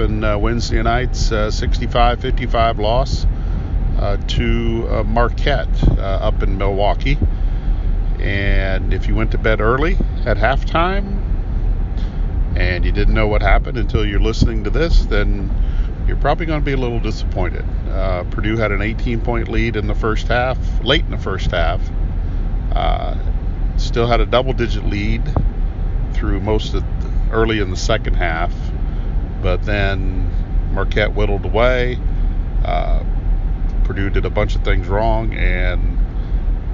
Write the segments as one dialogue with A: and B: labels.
A: recapping uh, Wednesday night's 65-55 uh, loss uh, to Marquette up in Milwaukee. And if you went to bed early at halftime and you didn't know what happened until you're listening to this, then you're probably going to be a little disappointed. Uh, Purdue had an 18 point lead in the first half, late in the first half. Uh, still had a double digit lead through most of the, early in the second half, but then Marquette whittled away. Uh, Purdue did a bunch of things wrong, and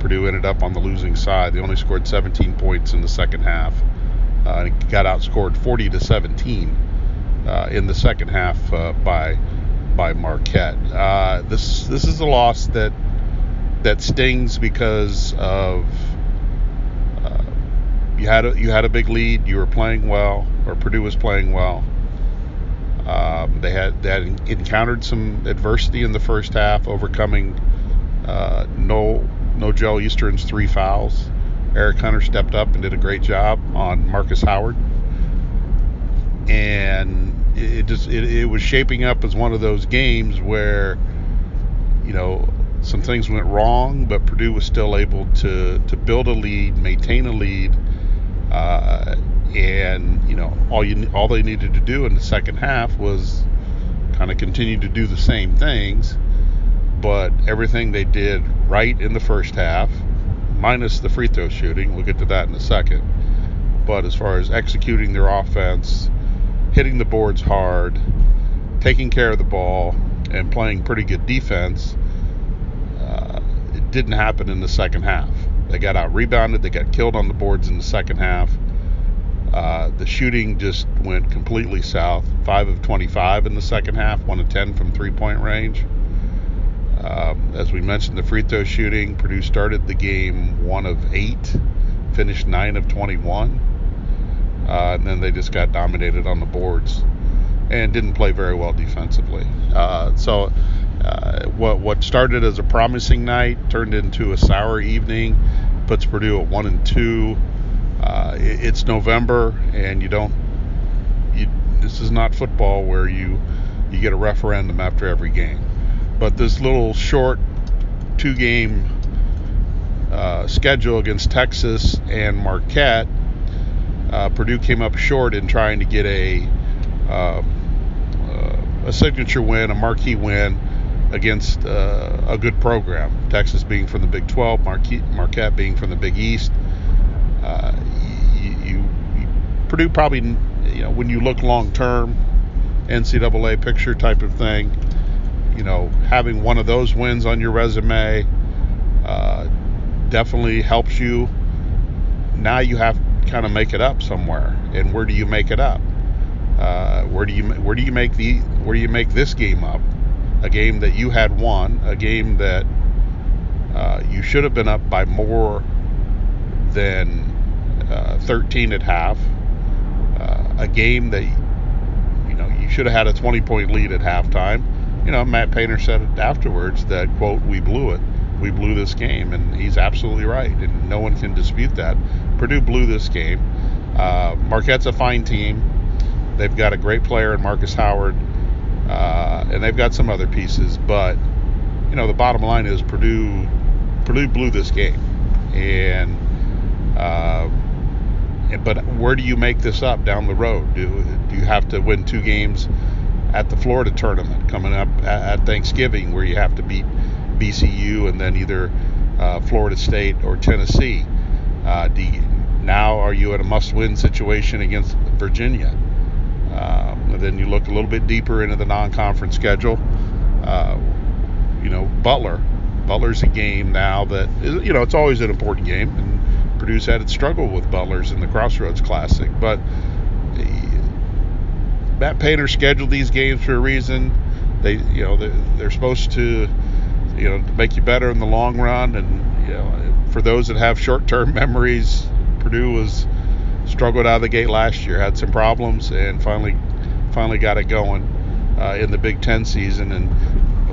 A: Purdue ended up on the losing side. They only scored 17 points in the second half. Uh, and got outscored 40 to 17 uh, in the second half uh, by by Marquette. Uh, this this is a loss that that stings because of uh, you had a you had a big lead, you were playing well, or Purdue was playing well. Um, they had they had encountered some adversity in the first half, overcoming uh, no Nojel Eastern's three fouls. Eric Hunter stepped up and did a great job on Markus Howard and it just it, it was shaping up as one of those games where you know some things went wrong, but Purdue was still able to to build a lead, maintain a lead, uh, and you know all you all they needed to do in the second half was kind of continue to do the same things, but everything they did right in the first half, minus the free throw shooting. We'll get to that in a second. But as far as executing their offense, hitting the boards hard, taking care of the ball, and playing pretty good defense, uh, it didn't happen in the second half. They got out rebounded, they got killed on the boards in the second half. Uh, the shooting just went completely south. 5 of 25 in the second half, 1 of 10 from three point range. Um, as we mentioned, the free throw shooting, Purdue started the game 1 of 8, finished 9 of 21 uh, and then they just got dominated on the boards and didn't play very well defensively. Uh, so uh, what what started as a promising night turned into a sour evening. Puts Purdue at one and two. Uh, it, it's November, and you don't. You, this is not football where you you get a referendum after every game. But this little short two game uh, schedule against Texas and Marquette uh, Purdue came up short in trying to get a um, uh, a signature win, a marquee win against uh, a good program. Texas being from the Big 12, Marquette, Marquette being from the Big East. Uh, you, you, Purdue probably, you know, when you look long term, NCAA picture type of thing, you know, having one of those wins on your resume uh, definitely helps you. Now you have to kind of make it up somewhere. And where do you make it up? Uh, where do you where do you make the where do you make this game up? A game that you had won, a game that uh, you should have been up by more than uh, 13 at half. Uh, a game that you know you should have had a 20 point lead at halftime. You know, Matt Painter said afterwards that quote we blew it we blew this game, and he's absolutely right, and no one can dispute that. Purdue blew this game. Uh, Marquette's a fine team. They've got a great player in Markus Howard, uh, and they've got some other pieces. But you know, the bottom line is Purdue Purdue blew this game, and uh, but where do you make this up down the road? Do do you have to win two games at the Florida tournament coming up at Thanksgiving, where you have to beat VCU and then either uh, Florida State or Tennessee. Uh, you, now, are you at a must-win situation against Virginia? Um, then you look a little bit deeper into the non-conference schedule. Uh, you know, Butler. Butler's a game now that you know it's always an important game, Purdue's had its struggle with Butler's in the Crossroads Classic, but. Matt Painter scheduled these games for a reason. They, you know, they're, supposed to you know, make you better in the long run. And you know, for those that have short-term memories, Purdue was struggled out of the gate last year, had some problems, and finally, finally got it going uh, in the Big Ten season. And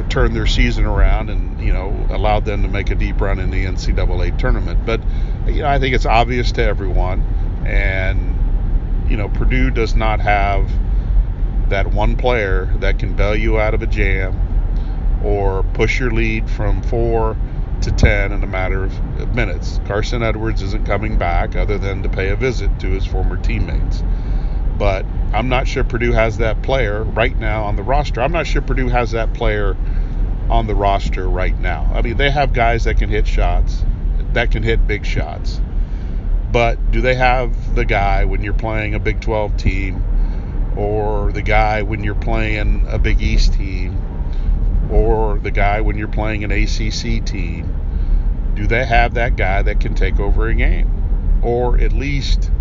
A: turned their season around and you know allowed them to make a deep run in the NCAA tournament. But you know, I think it's obvious to everyone, and you know, Purdue does not have that one player that can bail you out of a jam or push your lead from four to 10 in a matter of minutes. Carson Edwards isn't coming back other than to pay a visit to his former teammates. But I'm not sure Purdue has that player right now on the roster. I'm not sure Purdue has that player on the roster right now. I mean, they have guys that can hit shots, that can hit big shots. But do they have the guy when you're playing a Big 12 team or the guy when you're playing a Big East team or the guy when you're playing an ACC team? Do they have that guy that can take over a game? Or at least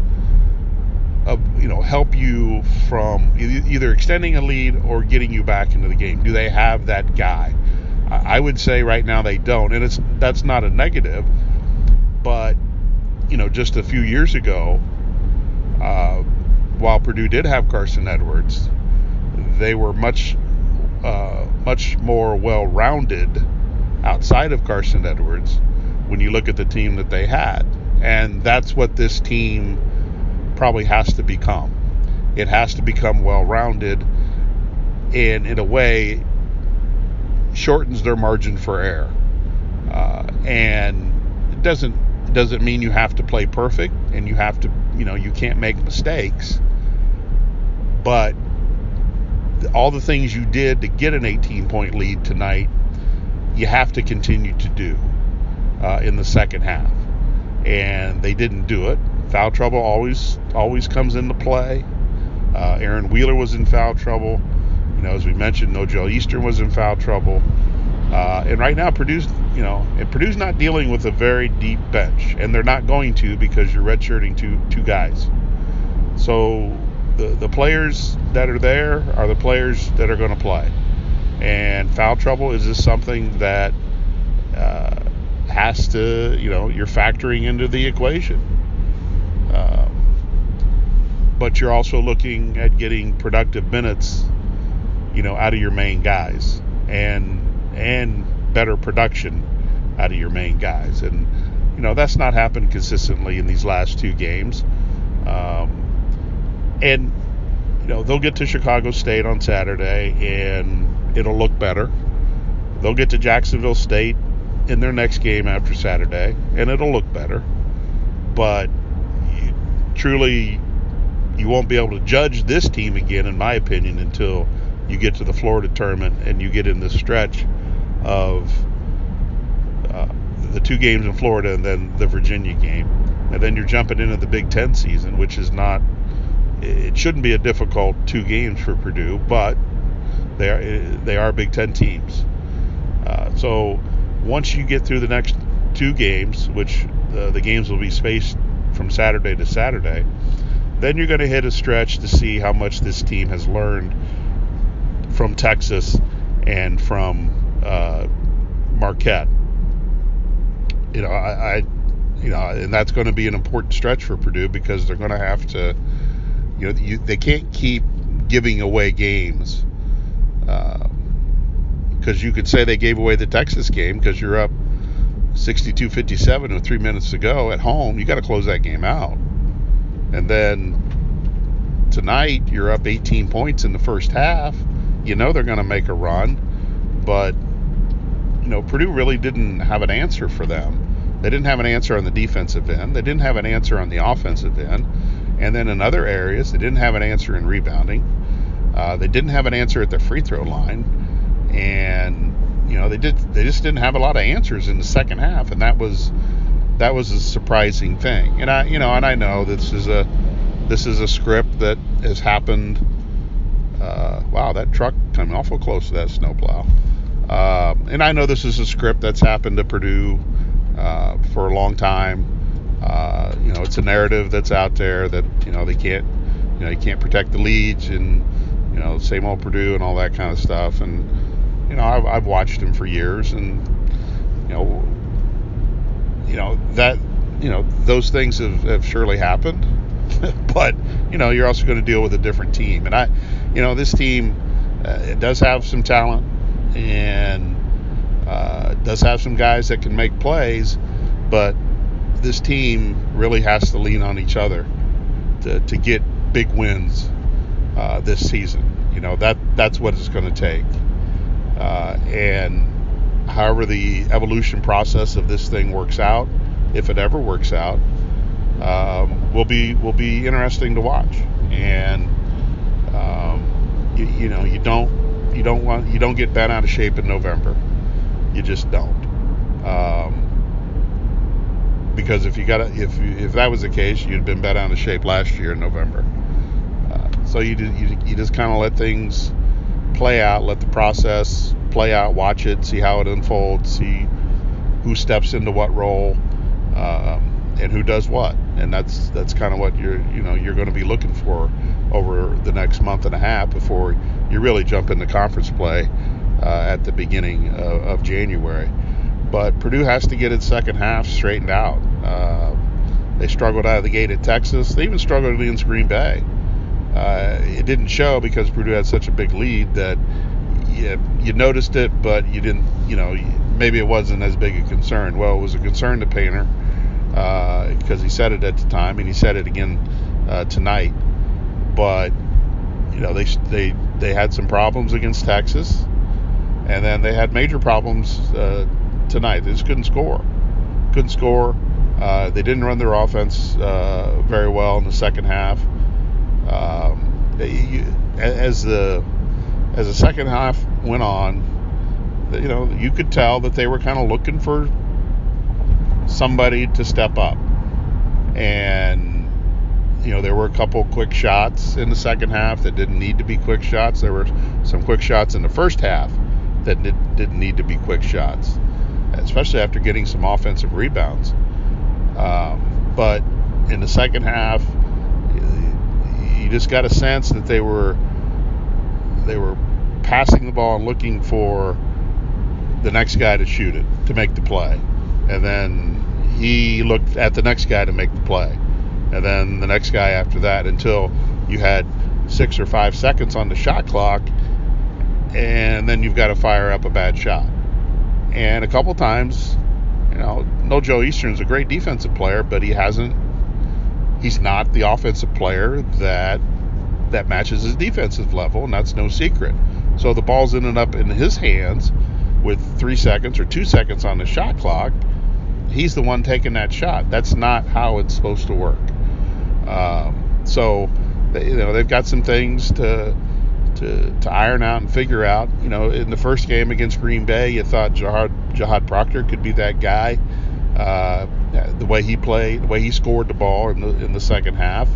A: uh, you know help you from either extending a lead or getting you back into the game? Do they have that guy? I would say right now they don't, and it's that's not a negative, but you know just a few years ago, uh, while Purdue did have Carson Edwards, they were much uh, much more well-rounded outside of Carson Edwards when you look at the team that they had, and that's what this team probably has to become. It has to become well rounded and, in a way, shortens their margin for error. Uh, and it doesn't doesn't mean you have to play perfect and you have to you know you can't make mistakes but all the things you did to get an 18 point lead tonight you have to continue to do uh, in the second half and they didn't do it foul trouble always always comes into play. Uh, Aaron Wheeler was in foul trouble. You know, as we mentioned, Nojel Eastern was in foul trouble. Uh, and right now, Purdue's, you know, and Purdue's not dealing with a very deep bench, and they're not going to because you're redshirting two two guys. So the the players that are there are the players that are going to play. And foul trouble is just something that uh, has to, you know, you're factoring into the equation. But you're also looking at getting productive minutes, you know, out of your main guys and and better production out of your main guys. And you know that's not happened consistently in these last two games. Um, and you know they'll get to Chicago State on Saturday and it'll look better. They'll get to Jacksonville State in their next game after Saturday and it'll look better. But truly you won't be able to judge this team again, in my opinion, until you get to the Florida tournament and you get in the stretch of uh, the two games in Florida and then the Virginia game. And then you're jumping into the Big Ten season, which is not, it shouldn't be a difficult two games for Purdue, but they are, they are Big Ten teams. Uh, so once you get through the next two games, which uh, the games will be spaced from Saturday to Saturday, then you're going to hit a stretch to see how much this team has learned from Texas and from uh, Marquette. You know, I, I, you know, and that's going to be an important stretch for Purdue because they're going to have to, you know, you, they can't keep giving away games. Because uh, you could say they gave away the Texas game because you're up 62-57 with three minutes to go at home, you got to close that game out. And then tonight, you're up 18 points in the first half. You know they're going to make a run, but you know Purdue really didn't have an answer for them. They didn't have an answer on the defensive end. They didn't have an answer on the offensive end. And then in other areas, they didn't have an answer in rebounding. Uh, they didn't have an answer at the free throw line. And you know they did they just didn't have a lot of answers in the second half, and that was that was a surprising thing. And I you know and I know this is a this is a script that has happened. Uh, wow, that truck coming awful close to that snowplow. Uh, and I know this is a script that's happened to Purdue uh, for a long time. Uh, you know, it's a narrative that's out there that you know they can't, you know, you can't protect the leads and you know same old Purdue and all that kind of stuff. And you know, I've, I've watched him for years, and you know, you know that you know those things have, have surely happened, but you know you're also going to deal with a different team, and I, you know, this team uh, it does have some talent. and uh, does have some guys that can make plays, but this team really has to lean on each other to, to get big wins uh, this season. You know that that's what it's going to take, uh, and however the evolution process of this thing works out, if it ever works out, um, will be will be interesting to watch. And um, you, you know you don't you don't want you don't get bent out of shape in November. You just don't. Um, because if you got if if that was the case, you'd have been bent out of shape last year in November. Uh, so you you, you just kind of let things play out, let the process play out, watch it, see how it unfolds, see who steps into what role, um, and who does what, and that's that's kind of what you're you know you're going to be looking for over the next month and a half before you really jump into conference play uh, at the beginning of, of, January. But Purdue has to get its second half straightened out. Uh, they struggled out of the gate at Texas. They even struggled against Green Bay. Uh, it didn't show because Purdue had such a big lead that you, you noticed it, but you didn't, you know, maybe it wasn't as big a concern. Well, it was a concern to Painter because uh, he said it at the time, and he said it again uh, tonight. But you know, they they they had some problems against Texas, and then they had major problems uh, tonight. They just couldn't score, couldn't score. Uh, they didn't run their offense uh, very well in the second half. Um, they, as the as the second half went on, you know, you could tell that they were kind of looking for somebody to step up. And, you know, there were a couple quick shots in the second half that didn't need to be quick shots. There were some quick shots in the first half that did, didn't need to be quick shots, especially after getting some offensive rebounds. Um, but in the second half, you just got a sense that they were they were passing the ball and looking for the next guy to shoot it to make the play, and then he looked at the next guy to make the play, and then the next guy after that until you had six or five seconds on the shot clock, and then you've got to fire up a bad shot. And a couple times, you know, Nojel Eastern's a great defensive player, but he hasn't. He's not the offensive player that that matches his defensive level, and that's no secret. So the ball's ended up in his hands with three seconds or two seconds on the shot clock. He's the one taking that shot. That's not how it's supposed to work. Um, so, they, you know, they've got some things to, to to iron out and figure out. You know, in the first game against Green Bay, you thought Jahaad, Jahaad Proctor could be that guy. Uh, the way he played, the way he scored the ball in the in the second half.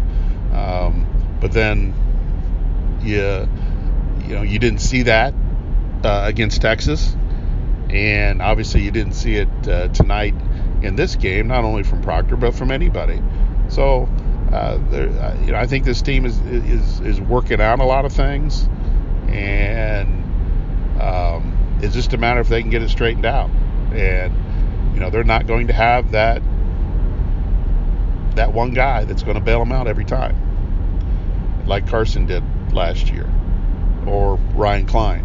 A: Um, but then you you know you didn't see that uh, against Texas, and obviously you didn't see it uh, tonight in this game, not only from Proctor but from anybody. So uh, there, uh, you know I think this team is is is working out a lot of things, and um, it's just a matter if they can get it straightened out, and you know they're not going to have that that one guy that's going to bail them out every time like Carson did last year, or Ryan Cline.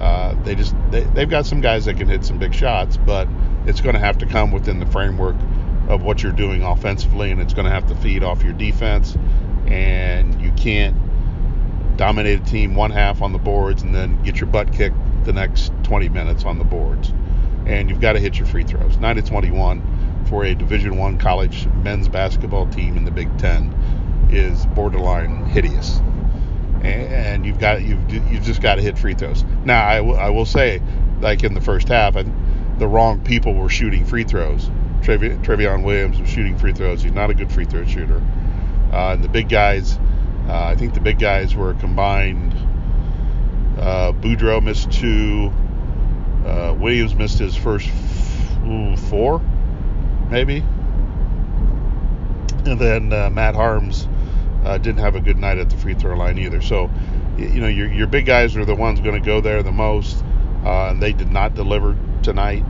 A: Uh, they just they, they've got some guys that can hit some big shots, but it's going to have to come within the framework of what you're doing offensively, and it's going to have to feed off your defense. And you can't dominate a team one half on the boards and then get your butt kicked the next 20 minutes on the boards. And you've got to hit your free throws. 9 to 21 for a Division One college men's basketball team in the Big Ten is borderline hideous, and you've got you've you've just got to hit free throws. Now I, w- I will say, like in the first half, the wrong people were shooting free throws. Trev- Trevion Williams was shooting free throws. He's not a good free throw shooter. Uh, and the big guys, uh, I think the big guys were combined. Uh, Boudreaux missed two. Uh, Williams missed his first f- four, maybe. And then uh, Matt Haarms uh, didn't have a good night at the free throw line either. So, you know, your, your big guys are the ones going to go there the most, uh, and they did not deliver tonight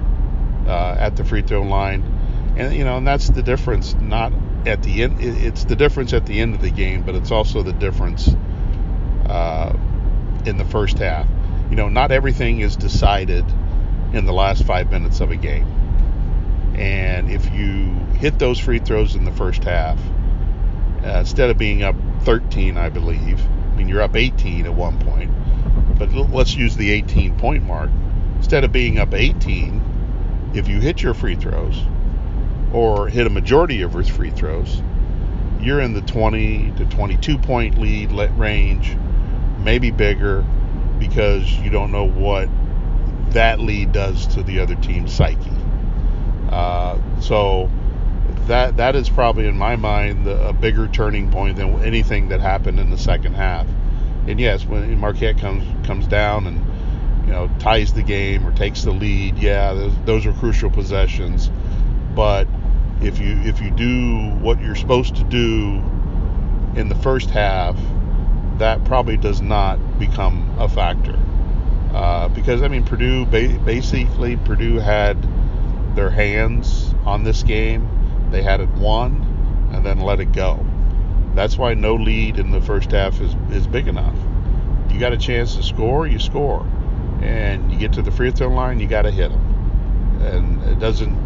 A: uh, at the free throw line. And you know, and that's the difference. Not at the end. It's the difference at the end of the game, but it's also the difference uh, in the first half. you know, not everything is decided in the last five minutes of a game. And if you hit those free throws in the first half, uh, instead of being up 13, I believe, I mean, you're up 18 at one point, but let's use the 18 point mark. Instead of being up 18, if you hit your free throws or hit a majority of your free throws, you're in the 20 to 22 point lead range, maybe bigger, because you don't know what that lead does to the other team's psyche. Uh, so that that is probably in my mind the, a bigger turning point than anything that happened in the second half. And yes, when Marquette comes comes down and you know ties the game or takes the lead, yeah, those, those are crucial possessions. But if you if you do what you're supposed to do in the first half, that probably does not become a factor. Uh, because I mean, Purdue basically Purdue had their hands on this game. They had it won and then let it go. That's why no lead in the first half is, is big enough. You got a chance to score, you score, and you get to the free throw line, you got to hit them. And it doesn't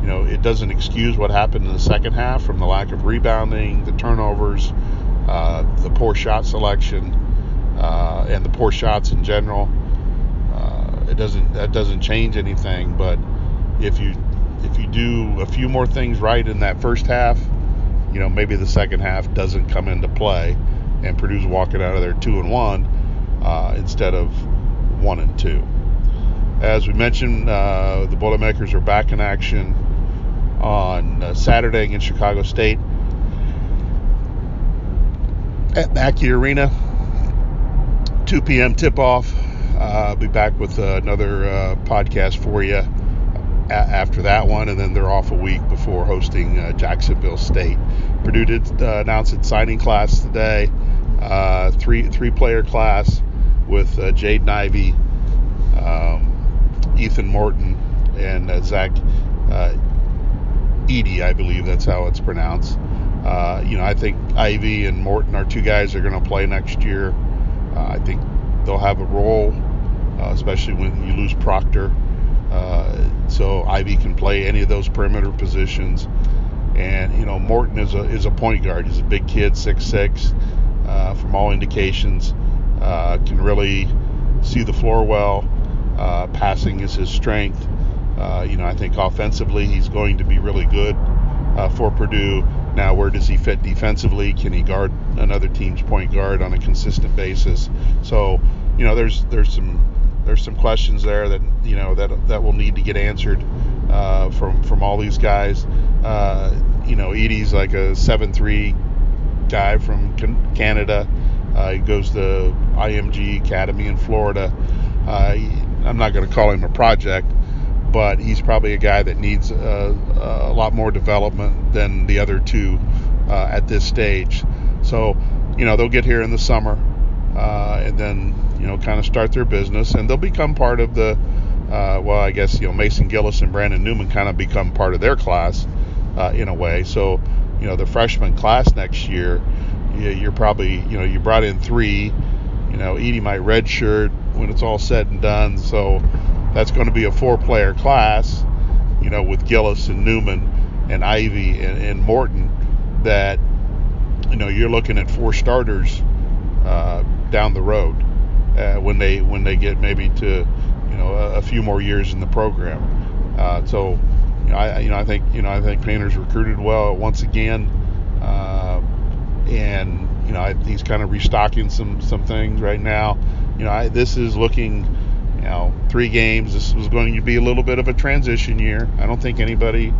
A: you know, it doesn't excuse what happened in the second half from the lack of rebounding, the turnovers, uh, the poor shot selection, uh, and the poor shots in general. Uh, it doesn't that doesn't change anything. But if you if you do a few more things right in that first half, you know maybe the second half doesn't come into play, and Purdue's walking out of there two and one uh, instead of one and two. As we mentioned, uh, the Boilermakers are back in action on uh, Saturday against Chicago State at Mackey Arena. 2 p.m. tip off. Uh, I'll be back with uh, another uh, podcast for you a- after that one, and then they're off a week before hosting uh, Jacksonville State. Purdue did uh, announce its signing class today, three three player class with Jade Ivey, um, Ethan Morton, and Zach Edey, I believe that's how it's pronounced. Uh, you know, I think Ivey and Morton are two guys that are going to play next year. Uh, I think they'll have a role, uh, especially when you lose Proctor. Uh, so Ivey can play any of those perimeter positions. And you know, Morton is a is a point guard. He's a big kid, six six. Uh, from all indications, uh, can really see the floor well. passing is his strength. Uh, you know, I think offensively he's going to be really good uh, for Purdue. Now, where does he fit defensively? Can he guard another team's point guard on a consistent basis? So, you know, there's there's some there's some questions there that you know that that will need to get answered uh, from from all these guys. Uh, you know, Edey's like a seven-three guy from Canada. Uh, he goes to IMG Academy in Florida. Uh, I'm not going to call him a project, but he's probably a guy that needs a, a lot more development than the other two uh, at this stage. So, you know, they'll get here in the summer uh, and then, you know, kind of start their business and they'll become part of the, uh, well, I guess, you know, Mason Gillis and Brandon Newman kind of become part of their class uh, in a way. So, you know, the freshman class next year, you're probably, you know, you brought in three, you know, Edey might redshirt when it's all said and done. So, that's going to be a four-player class, you know, with Gillis and Newman and Ivey and, and Morton. That you know you're looking at four starters uh, down the road uh, when they when they get maybe to you know a, a few more years in the program. Uh, so you know, I you know I think you know I think Painter's recruited well once again, and you know I, he's kind of restocking some some things right now. You know I, this is looking you know, three games. This was going to be a little bit of a transition year. I don't think anybody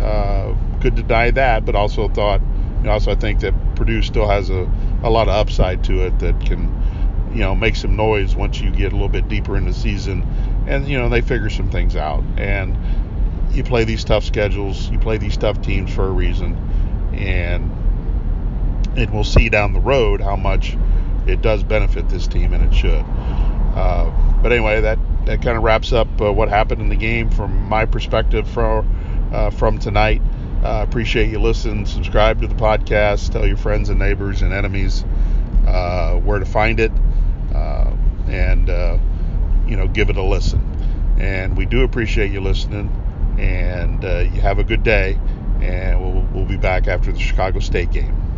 A: uh, could deny that, but also thought, you know, also I think that Purdue still has a, a lot of upside to it that can, you know, make some noise once you get a little bit deeper in the season. And, you know, they figure some things out. And you play these tough schedules, you play these tough teams for a reason. And, and we'll see down the road how much it does benefit this team, and it should. Uh, but anyway, that, that kind of wraps up uh, what happened in the game from my perspective from, uh, from tonight. Uh, appreciate you listening. Subscribe to the podcast. Tell your friends and neighbors and enemies uh, where to find it. Uh, and you know, give it a listen. And we do appreciate you listening. And uh, you have a good day. And we'll, we'll be back after the Chicago State game.